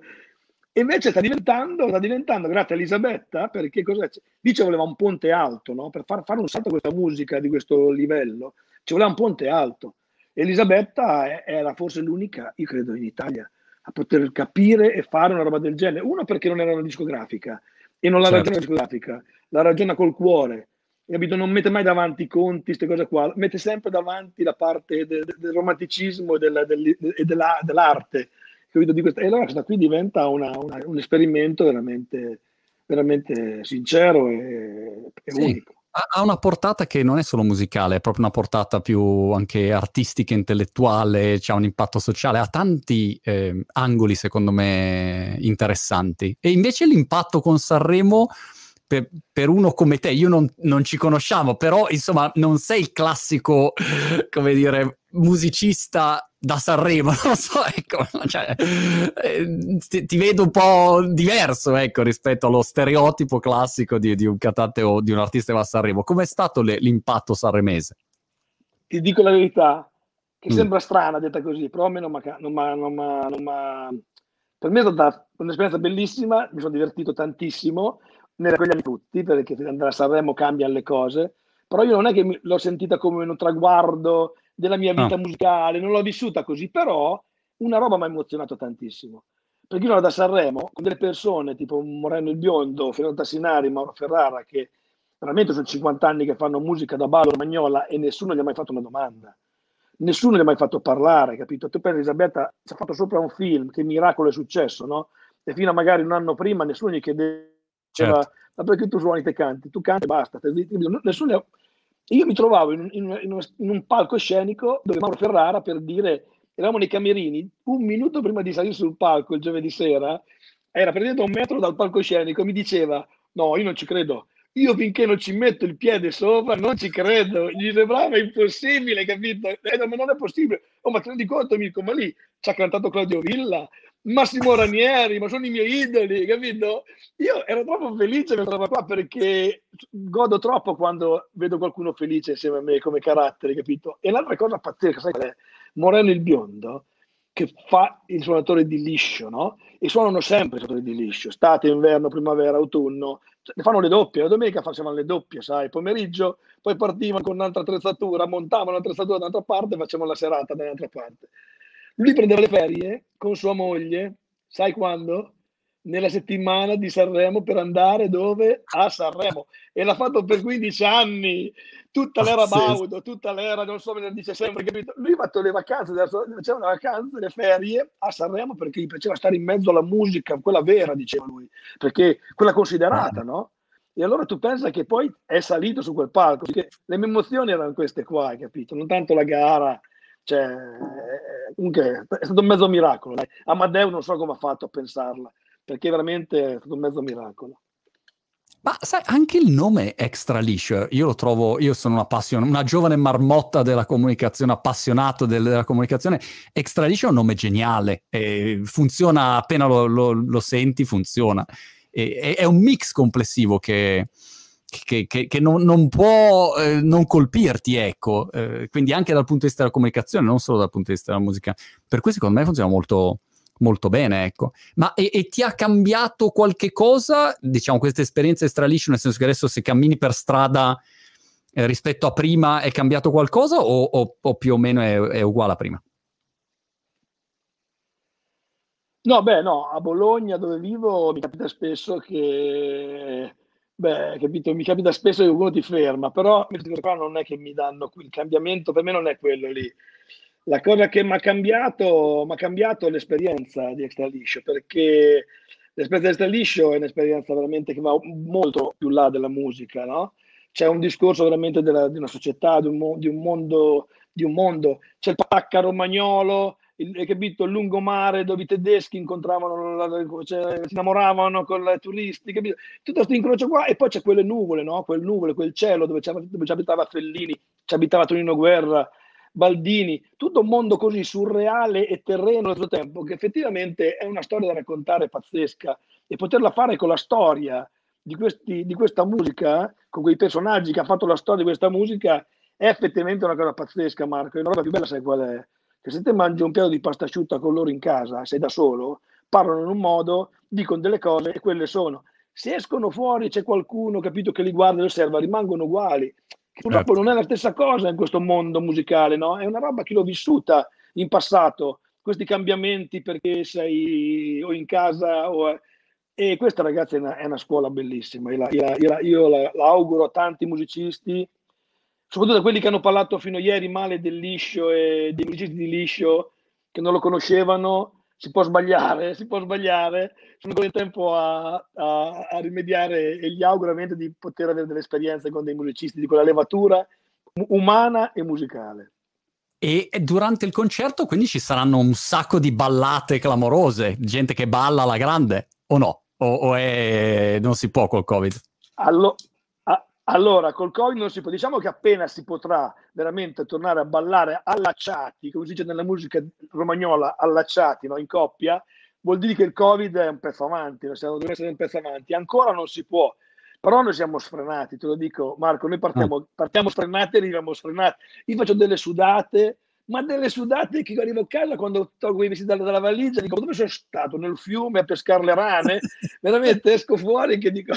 E invece sta diventando, sta diventando, grazie a Elisabetta, perché cos'è? Dice voleva un ponte alto, no? Per far, fare un salto a questa musica di questo livello, ci voleva un ponte alto. Elisabetta era forse l'unica, io credo, in Italia a poter capire e fare una roba del genere. Uno perché non era una discografica e non la certo. ragiona discografica, la ragiona col cuore capito? Non mette mai davanti i conti, queste cose qua, mette sempre davanti la parte del, del romanticismo e, della, del, e della, dell'arte. Capito? Di questa, e allora questa qui diventa una, una, un esperimento veramente, veramente sincero e, e sì. unico ha una portata che non è solo musicale, è proprio una portata più anche artistica, intellettuale, ha un impatto sociale, ha tanti eh, angoli secondo me interessanti. E invece l'impatto con Sanremo per, per, uno come te, io non, non, ci conosciamo, però insomma non sei il classico, come dire, musicista da Sanremo, non so, ecco, cioè, eh, ti, ti, vedo un po' diverso, ecco, rispetto allo stereotipo classico di, di un cantante o di un artista da Sanremo. Com'è stato le, l'impatto sanremese? Ti dico la verità, che mm. sembra strana detta così, però a me non mi Per me è stata un'esperienza bellissima, mi sono divertito tantissimo, ne raccogliamo tutti perché andare a Sanremo cambiano le cose, però io non è che l'ho sentita come un traguardo della mia vita no. musicale, non l'ho vissuta così, però una roba mi ha emozionato tantissimo. Perché io ero da Sanremo con delle persone tipo Moreno il Biondo, Fernando Tassinari, Mauro Ferrara, che veramente sono 50 anni che fanno musica da ballo Magnola e nessuno gli ha mai fatto una domanda. Nessuno gli ha mai fatto parlare, capito? Tu per Elisabetta ci ha fatto sopra un film, che miracolo è successo, no? E fino a magari un anno prima nessuno gli chiedeva certo. ma perché tu suoni te canti? Tu canti e basta. Nessuno, io mi trovavo in, in, in, un palcoscenico dove Mauro Ferrara per dire, eravamo nei camerini, un minuto prima di salire sul palco il giovedì sera, era praticamente un metro dal palcoscenico, mi diceva, no, io non ci credo, io finché non ci metto il piede sopra non ci credo, gli sembrava impossibile, capito? Eh, ma non è possibile. Oh, ma ti rendi conto, amico, ma lì ci ha cantato Claudio Villa, Massimo Ranieri, ma sono i miei idoli, capito? Io ero troppo felice per questa qua perché godo troppo quando vedo qualcuno felice insieme a me come carattere, capito? E l'altra cosa pazzesca, sai qual è? Moreno il biondo, che fa il suonatore di liscio, no? E suonano sempre i suonatori di liscio, estate, inverno, primavera, autunno, cioè, fanno le doppie, la domenica facevano le doppie, sai, pomeriggio, poi partivano con un'altra attrezzatura, montavano l'attrezzatura da un'altra parte e facevano la serata da un'altra parte. Lui prendeva le ferie con sua moglie, sai quando? Nella settimana di Sanremo per andare dove? A Sanremo. E l'ha fatto per 15 anni, tutta l'era Baudo, tutta l'era, non so, me ne dice sempre, capito? Lui ha fatto le vacanze, faceva le vacanze, le ferie a Sanremo perché gli piaceva stare in mezzo alla musica, quella vera, diceva lui, perché quella considerata, no? E allora tu pensa che poi è salito su quel palco, perché le mie emozioni erano queste qua, capito? Non tanto la gara, Cioè, comunque è stato un mezzo miracolo. Dai. Amadeo non so come ha fatto a pensarla, perché veramente è stato un mezzo miracolo. Ma sai, anche il nome extra liscio, io lo trovo, io sono una, passion- una giovane marmotta della comunicazione, appassionato del, della comunicazione, extra liscio è un nome geniale, funziona appena lo, lo, lo senti, funziona. E, è un mix complessivo che, che, che, che non, non, può eh, non colpirti, ecco, eh, quindi anche dal punto di vista della comunicazione, non solo dal punto di vista della musica. Per cui secondo me funziona molto, molto bene, ecco. Ma e, e, ti ha cambiato qualche cosa, diciamo, questa esperienza extraliscio, nel senso che adesso se cammini per strada eh, rispetto a prima è cambiato qualcosa o, o, o più o meno è, è, uguale a prima? No, beh, no, a Bologna dove vivo mi capita spesso che, beh, capito, mi capita spesso che uno ti ferma, però non è che mi danno il cambiamento, per me non è quello lì la cosa che mi ha cambiato, m'ha cambiato l'esperienza di Extra Liscio, perché l'esperienza di Extra Liscio è un'esperienza veramente che va molto più là della musica, no? C'è un discorso veramente della, di una società, di un, di un, mondo, di un mondo. C'è il pacca romagnolo, il, capito, il lungomare dove i tedeschi incontravano, la, cioè, si innamoravano con i turisti, capito? Tutto questo incrocio qua e poi c'è quelle nuvole, no? Quel nuvole, quel cielo dove, ci abitava Fellini, ci abitava Tonino Guerra, Baldini, tutto un mondo così surreale e terreno al suo tempo, che effettivamente è una storia da raccontare pazzesca e poterla fare con la storia di, questi, di questa musica, con quei personaggi che hanno fatto la storia di questa musica, è effettivamente una cosa pazzesca, Marco. E una roba più bella, sai qual è? Che se te mangi un piatto di pasta asciutta con loro in casa, sei da solo, parlano in un modo, dicono delle cose e quelle sono. Se escono fuori c'è qualcuno, capito, che li guarda e osserva, rimangono uguali. Purtroppo certo. non è la stessa cosa in questo mondo musicale, no? È una roba che l'ho vissuta in passato, questi cambiamenti perché sei o in casa o... E questa ragazzi è una, è una scuola bellissima. Io, la, io, la, io la, la, auguro a tanti musicisti, soprattutto a quelli che hanno parlato fino a ieri male del liscio e dei musicisti di liscio che non lo conoscevano, si può sbagliare, si può sbagliare, sono ancora in tempo a, a, a, rimediare e gli auguro veramente di poter avere delle esperienze con dei musicisti di quella levatura umana e musicale. E durante il concerto quindi ci saranno un sacco di ballate clamorose, gente che balla alla grande, o no? O, o è... non si può col Covid? Allora, allora, col Covid non si può. Diciamo che appena si potrà veramente tornare a ballare allacciati, come si dice nella musica romagnola, allacciati, no? in coppia, vuol dire che il Covid è un pezzo avanti, no? siamo, deve essere un pezzo avanti. Ancora non si può, però noi siamo sfrenati, te lo dico Marco, noi partiamo, ah. partiamo sfrenati e arriviamo sfrenati. Io faccio delle sudate, ma delle sudate che arrivo a casa quando tolgo i vestiti dalla, dalla valigia, dico dove sono stato? Nel fiume a pescare le rane? veramente esco fuori che dico,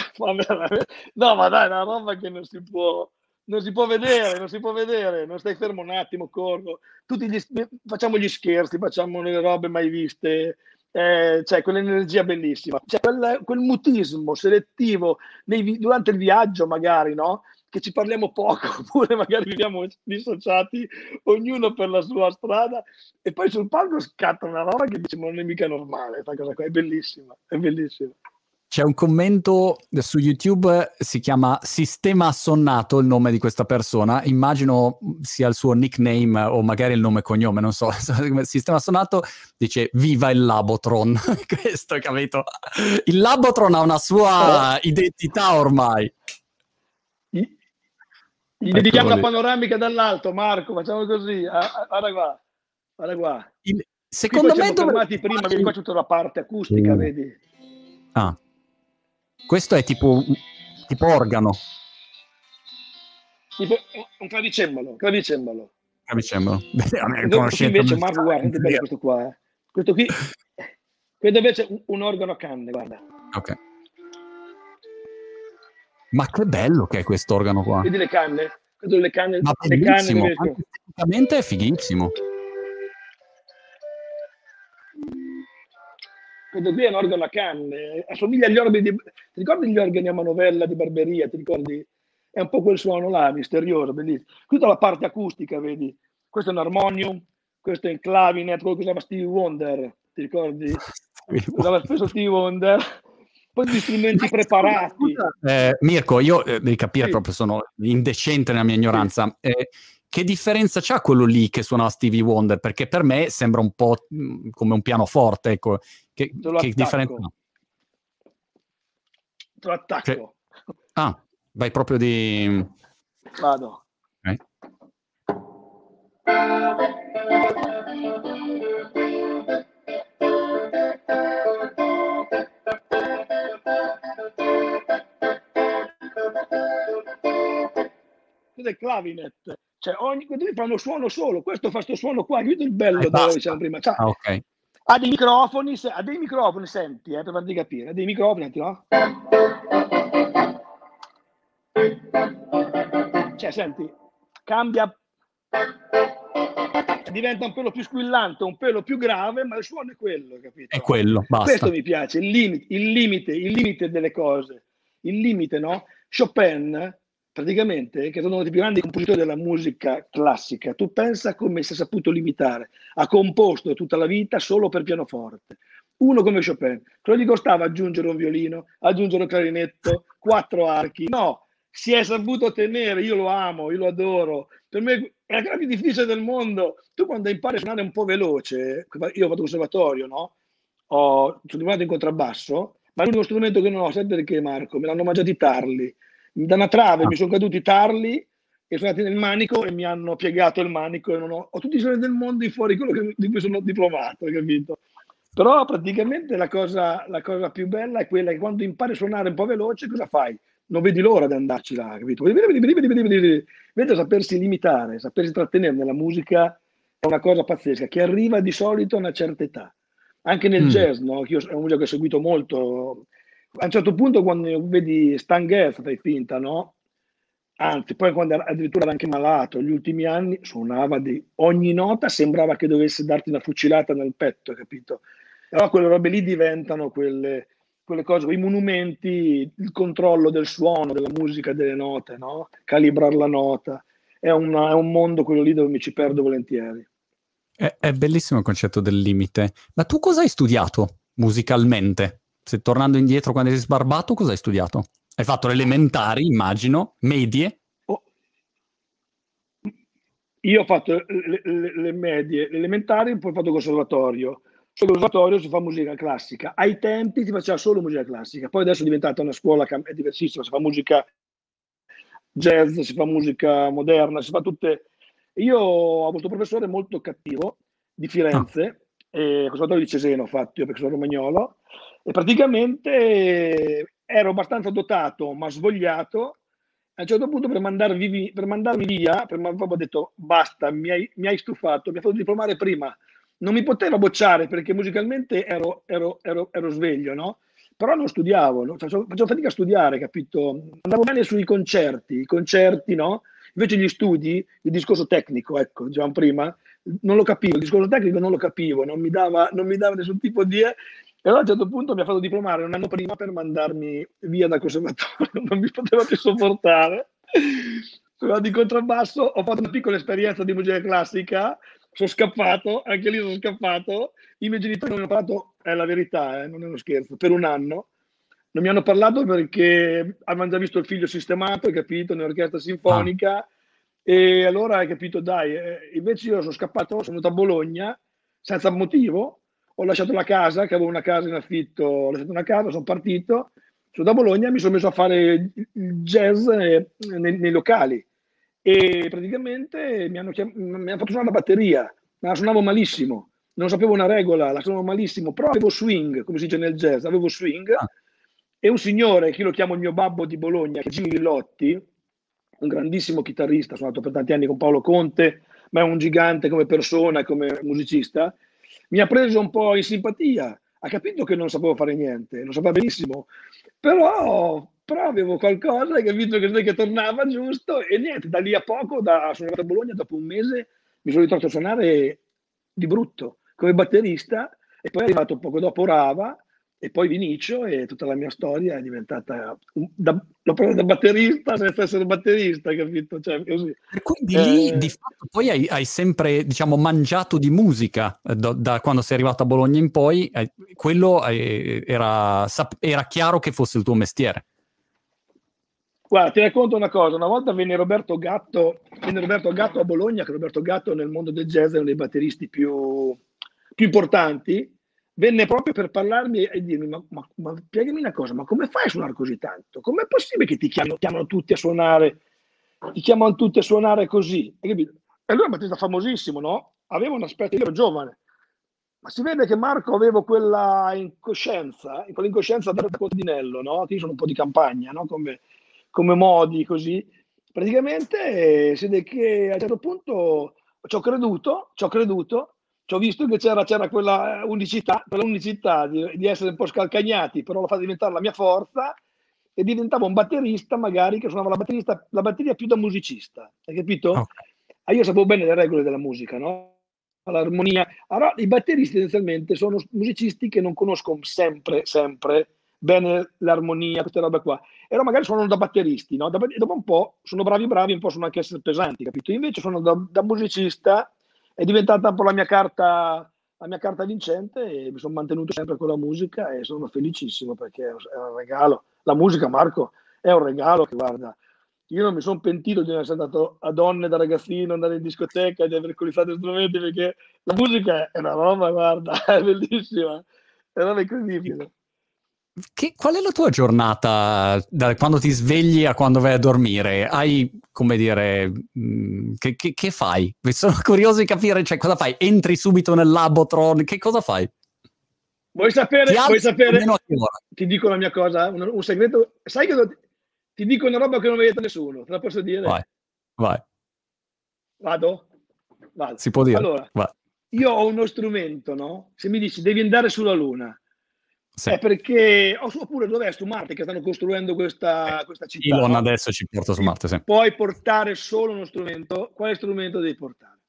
no ma dai, è una roba che non si può, non si può vedere, non si può vedere, non stai fermo un attimo, corro, tutti gli, facciamo gli scherzi, facciamo le robe mai viste, eh, c'è quell'energia bellissima, c'è quel, quel mutismo selettivo nei, durante il viaggio magari, no? Che ci parliamo poco, oppure magari viviamo dissociati, ognuno per la sua strada, e poi sul palco scatta una roba che dice, ma non è mica normale, questa cosa qua è bellissima, è bellissima. C'è un commento su YouTube, si chiama Sistema Assonnato il nome di questa persona, immagino sia il suo nickname o magari il nome e cognome, non so. Sistema Assonnato dice Viva il Labotron, questo capito? Il Labotron ha una sua eh. identità ormai. Gli dedichiamo la panoramica dall'alto, Marco, facciamo così. Ah, ah, guarda qua, guarda qua. Il, secondo me dove... prima, vedi qua tutta la parte acustica, mm. vedi? Ah. Questo è tipo, tipo organo. Tipo un clavicembalo, clavicembalo. Clavicembalo. Questo invece, Marco, guarda, è bello questo qua. Eh. Questo qui, questo invece è un organo a canne, guarda. Ok. Ma che bello che è questo organo qua. Vedi le canne? Vedo le canne. Ma le canne tecnicamente è fighissimo. Questo qui è un organo a canne, assomiglia agli organi di... Ti ricordi gli organi a manovella di Barberia? Ti ricordi? È un po' quel suono là, misterioso, bellissimo. Tutta la parte acustica, vedi? Questo è un armonium, questo è il clavinet, quello che usava Stevie Wonder, ti ricordi? Usava spesso Stevie Wonder poi gli strumenti preparati. Eh, Mirko, io eh, devi capire sì. proprio, sono indecente nella mia ignoranza. Eh, che differenza c'ha quello lì che suonava Stevie Wonder? Perché per me sembra un po' mm, come un pianoforte, ecco. Che, che differenza ha? Te lo attacco. Cioè, ah, vai proprio di... Vado. Okay. Del clavinet. Cioè, ogni, quelli fanno suono solo, questo fa questo suono qua, è il bello eh, dove diciamo prima. Cioè, ah, okay. Ha dei microfoni, se, ha dei microfoni, senti, eh, per farti capire, ha dei microfoni, senti, no? Cioè, senti, cambia, diventa un pelo più squillante, un pelo più grave, ma il suono è quello, capito? È quello, basta. Questo mi piace, il limite, il limite, il limite delle cose, il limite, no? Chopin praticamente, che è uno dei più grandi compositori della musica classica, tu pensa come si è saputo limitare, ha composto tutta la vita solo per pianoforte. Uno come Chopin, cosa gli costava aggiungere un violino, aggiungere un clarinetto, quattro archi? No, si è saputo tenere, io lo amo, io lo adoro. Per me è la cosa più difficile del mondo. Tu quando impari a suonare un po' veloce, io ho fatto conservatorio, no? Ho, sono diplomato in contrabbasso, ma l'unico strumento che non ho, sai perché Marco? Me l'hanno mangiato i tarli da una trave ah. mi sono caduti i tarli e sono andati nel manico e mi hanno piegato il manico e non ho, ho tutti i soldi del mondo fuori quello che, di cui sono diplomato, capito? Però praticamente la cosa, la cosa, più bella è quella che quando impari a suonare un po' veloce, cosa fai? Non vedi l'ora di andarci là, capito? Invece sapersi limitare, sapersi trattenere nella musica è una cosa pazzesca, che arriva di solito a una certa età. Anche nel mm. jazz, no? Io è un musica che ho seguito molto, a un certo punto quando vedi Stan Getz fai finta, no? Anzi, poi quando addirittura era anche malato, gli ultimi anni suonava di ogni nota, sembrava che dovesse darti una fucilata nel petto, capito? Allora quelle robe lì diventano quelle, quelle cose, quei monumenti, il controllo del suono, della musica, delle note, no? Calibrare la nota. È, una, è un mondo quello lì dove mi ci perdo volentieri. È, è bellissimo il concetto del limite. Ma tu cosa hai studiato musicalmente? Se tornando indietro quando sei sbarbato, cosa hai studiato? Hai fatto le elementari, immagino, medie? Oh. Io ho fatto le, le, le medie, le elementari, poi ho fatto conservatorio. Sul conservatorio si fa musica classica. Ai tempi si faceva solo musica classica, poi adesso è diventata una scuola è diversissima, si fa musica jazz, si fa musica moderna, si fa tutte... Io ho avuto un professore molto cattivo di Firenze, ah. e conservatorio di Cesena ho fatto io perché sono romagnolo, e praticamente ero abbastanza dotato ma svogliato a un certo punto per mandarmi, per mandarmi via, per, ho detto basta, mi hai, mi hai, stufato, mi ha fatto diplomare prima, non mi poteva bocciare perché musicalmente ero, ero, ero, ero sveglio, no? Però non studiavo, no? facevo, facevo fatica a studiare, capito? Andavo bene sui concerti, i concerti, no? Invece gli studi, il discorso tecnico, ecco, dicevamo prima, non lo capivo, il discorso tecnico non lo capivo, non mi dava, non mi dava nessun tipo di... E allora a un certo punto mi ha fatto diplomare un anno prima per mandarmi via dal conservatorio, non mi poteva più sopportare. Sono di contrabbasso, ho fatto una piccola esperienza di musica classica, sono scappato, anche lì sono scappato. I miei genitori non mi hanno parlato, è la verità, eh, non è uno scherzo, per un anno. Non mi hanno parlato perché avevano già visto il figlio sistemato, capito, nell'orchestra sinfonica. Ah. E allora hai capito, dai, eh, invece io sono scappato, sono venuto a Bologna senza motivo, ho lasciato la casa, che avevo una casa in affitto, ho lasciato una casa, sono partito, sono da Bologna mi sono messo a fare il jazz nei, nei locali e praticamente mi hanno, chiam- mi hanno fatto suonare la batteria, ma la suonavo malissimo, non sapevo una regola, la suonavo malissimo, però avevo swing, come si dice nel jazz, avevo swing ah. e un signore, che io lo chiamo il mio babbo di Bologna, che è Jimmy Villotti, un grandissimo chitarrista, sono suonato per tanti anni con Paolo Conte, ma è un gigante come persona come musicista, mi ha preso un po' in simpatia, ha capito che non sapevo fare niente, lo sapeva benissimo, però, però avevo qualcosa, hai capito che, che tornava giusto e niente, da lì a poco, da, sono arrivato a Bologna, dopo un mese mi sono ritrovato a suonare di brutto come batterista e poi è arrivato poco dopo Rava e poi Vinicio e tutta la mia storia è diventata un, da, l'ho da batterista senza essere batterista, capito? Cioè, così. Quindi eh, lì di fatto poi hai, hai, sempre diciamo mangiato di musica eh, da, da, quando sei arrivato a Bologna in poi, eh, quello eh, era, era chiaro che fosse il tuo mestiere. Guarda, ti racconto una cosa. Una volta venne Roberto Gatto, venne Roberto Gatto a Bologna, che Roberto Gatto nel mondo del jazz è uno dei batteristi più, più importanti, venne proprio per parlarmi e dirmi, ma, ma, ma spiegami una cosa, ma come fai a suonare così tanto? Com'è possibile che ti chiamano, chiamano tutti a suonare, ti chiamano tutti a suonare così? E lui è un batterista famosissimo, no? Aveva un aspetto, io ero giovane, ma si vede che Marco aveva quella incoscienza, quella incoscienza da Cordinello, no? Che io sono un po' di campagna, no? Come, come modi, così. Praticamente eh, si vede che a un certo punto ci ho creduto, ci ho creduto, ci ho visto che c'era, c'era quella unicità, quella unicità di, di, essere un po' scalcagnati, però lo fa diventare la mia forza e diventavo un batterista magari che suonava la, la batteria più da musicista, hai capito? Okay. Ah, io sapevo bene le regole della musica, no? L'armonia. Allora, i batteristi essenzialmente sono musicisti che non conoscono sempre, sempre bene l'armonia, queste robe qua. E allora magari suonano da batteristi, no? Da, dopo un po' sono bravi bravi, un po' sono anche essere pesanti, capito? Invece sono da, da musicista, è diventata un po' la mia carta la mia carta vincente e mi sono mantenuto sempre con la musica e sono felicissimo perché è un regalo. La musica, Marco, è un regalo che guarda, io non mi sono pentito di essere andato a donne da ragazzino, andare in discoteca, di aver colizzato strumenti perché la musica è una roba, guarda, è bellissima, è una roba incredibile. Che, qual è la tua giornata da quando ti svegli a quando vai a dormire? Hai, come dire, mm, che, che, che fai? Sono curioso di capire, cioè, cosa fai? Entri subito nel Labotron? Che cosa fai? Vuoi sapere? Vuoi sapere? Ti dico la mia cosa, un, un segreto. Sai che ti dico una roba che non vede nessuno, te la posso dire? Vai, vai. Vado? Vado. Si può dire. Allora, vai. io ho uno strumento, no? Se mi dici devi andare sulla Luna, sì. È perché, oppure dov'è su Marte che stanno costruendo questa, eh, questa città? Elon no? adesso ci porta su Marte, sì. Puoi portare solo uno strumento, quale strumento devi portare?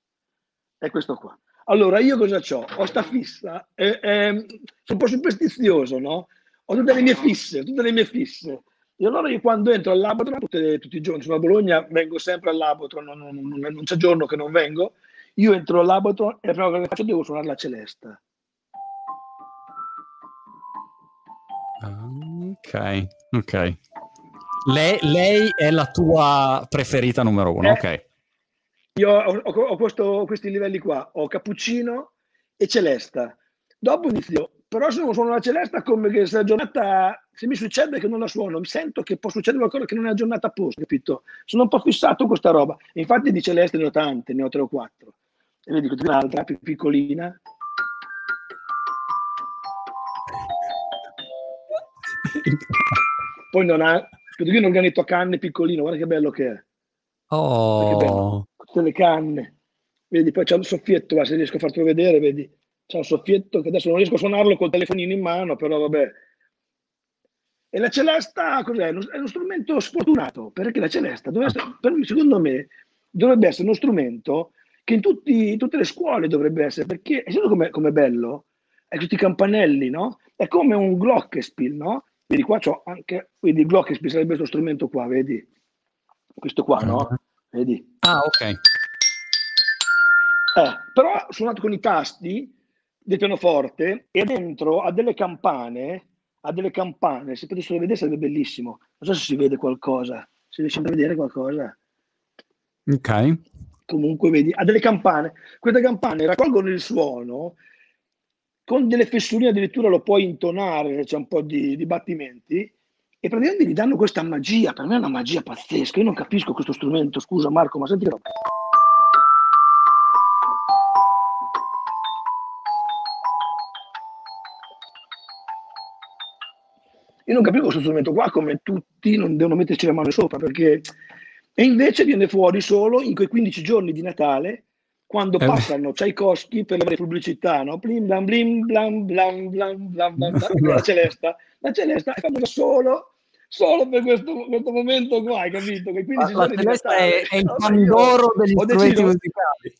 È questo qua. Allora, io cosa ho? Ho sta fissa, eh, eh, sono un po' superstizioso, no? Ho tutte le mie fisse, tutte le mie fisse. E allora io quando entro al Labatron, tutti, i giorni, sono a Bologna, vengo sempre al Labatron, non, non, non, non, c'è giorno che non vengo, io entro al Labatron e la prima cosa che faccio devo suonare la celesta. Ok, ok. Lei, lei, è la tua preferita numero uno, eh, ok. Io ho, ho, ho, questo, questi livelli qua, ho cappuccino e celesta. Dopo inizio, però se non suono la celesta come che se la giornata, se mi succede che non la suono, mi sento che può succedere qualcosa che non è una giornata a posto, capito? Sono un po' fissato questa roba. Infatti di celeste ne ho tante, ne ho tre o quattro. E vedi, un'altra più piccolina, Poi non ha, vedo un organetto a canne piccolino, guarda che bello che è. Oh. Che bello. Tutte le canne. Vedi, poi c'è un soffietto, va, se riesco a fartelo vedere, vedi. C'è un soffietto che adesso non riesco a suonarlo col telefonino in mano, però vabbè. E la celesta cos'è? È uno strumento sfortunato, perché la celesta, essere, secondo me, dovrebbe essere uno strumento che in, tutti, in tutte le scuole dovrebbe essere, perché, e come è bello? È questi campanelli, no? È come un glockenspiel, no? Vedi qua c'ho anche, vedi il glockenspiel sarebbe questo strumento qua, vedi? Questo qua, no? Vedi? Ah, ok. Eh, però suonato con i tasti del pianoforte e dentro ha delle campane, ha delle campane, se potessero vedere sarebbe bellissimo. Non so se si vede qualcosa, se riesci a vedere qualcosa. Ok. Comunque vedi, ha delle campane. Queste campane raccolgono il suono con delle fessurine addirittura lo puoi intonare, c'è un po' di, di battimenti, e praticamente gli danno questa magia, per me è una magia pazzesca, io non capisco questo strumento, scusa Marco, ma senti che. Io non capisco questo strumento qua, come tutti non devono metterci le mani sopra, perché... E invece viene fuori solo in quei 15 giorni di Natale, quando eh passano Tchaikovsky per le pubblicità, no? Blim, blam, blim, blam, blam, blam, blam, blam, blam, la celesta, la celesta è famosa solo, solo per questo, questo momento qua, hai capito? Che quindi la, la celesta è, è, il pandoro degli strumenti musicali.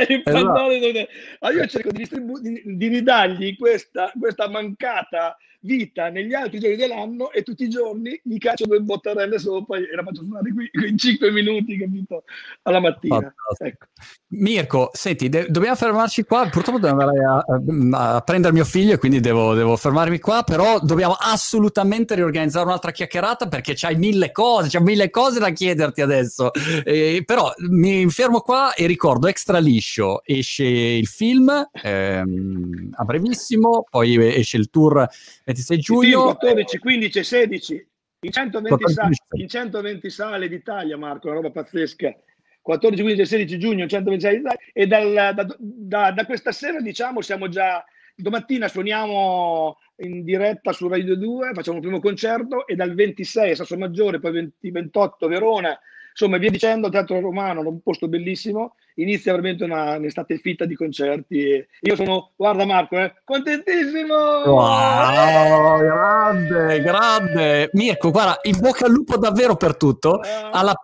Il esatto. dove... allora io cerco di, distribu- di, di ridargli questa, questa mancata vita negli altri giorni dell'anno e tutti i giorni gli caccio due bottarelle sopra e la faccio suonare qui in 5 minuti, capito? Alla mattina. Ecco. Mirko, senti, de- dobbiamo fermarci qua. Purtroppo devo andare a, a, prendere mio figlio e quindi devo, devo, fermarmi qua. Però dobbiamo assolutamente riorganizzare un'altra chiacchierata perché c'hai mille cose, c'è mille cose da chiederti adesso. Eh, però mi fermo qua e ricordo extra liscio. Esce il film ehm, a brevissimo, poi esce il tour 26 giugno. 14, 15 e 16 in 120, sale, in 120 sale d'Italia, Marco, una roba pazzesca. 14, 15 e 16 giugno, 120 sale d'Italia. E dal, da, da, da, questa sera, diciamo, siamo già. Domattina suoniamo in diretta su Radio 2, facciamo il primo concerto e dal 26 a Sasso Maggiore, poi 20, 28 Verona, insomma via dicendo, Teatro Romano, un posto bellissimo, inizia veramente una, un'estate fitta di concerti. io sono, guarda Marco, eh, contentissimo! Wow, grande, grande! Mirko, guarda, in bocca al lupo davvero per tutto. Ah, Alla,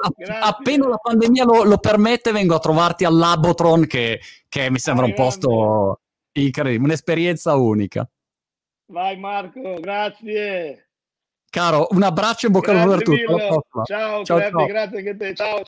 appena la pandemia lo, lo, permette, vengo a trovarti al Labotron, che, che mi sembra ah, un posto incredibile, un'esperienza unica. Vai Marco, grazie! Caro, un abbraccio e bocca al lupo per tutto. Ciao, ciao, grazie, ciao. grazie anche a te. Ciao.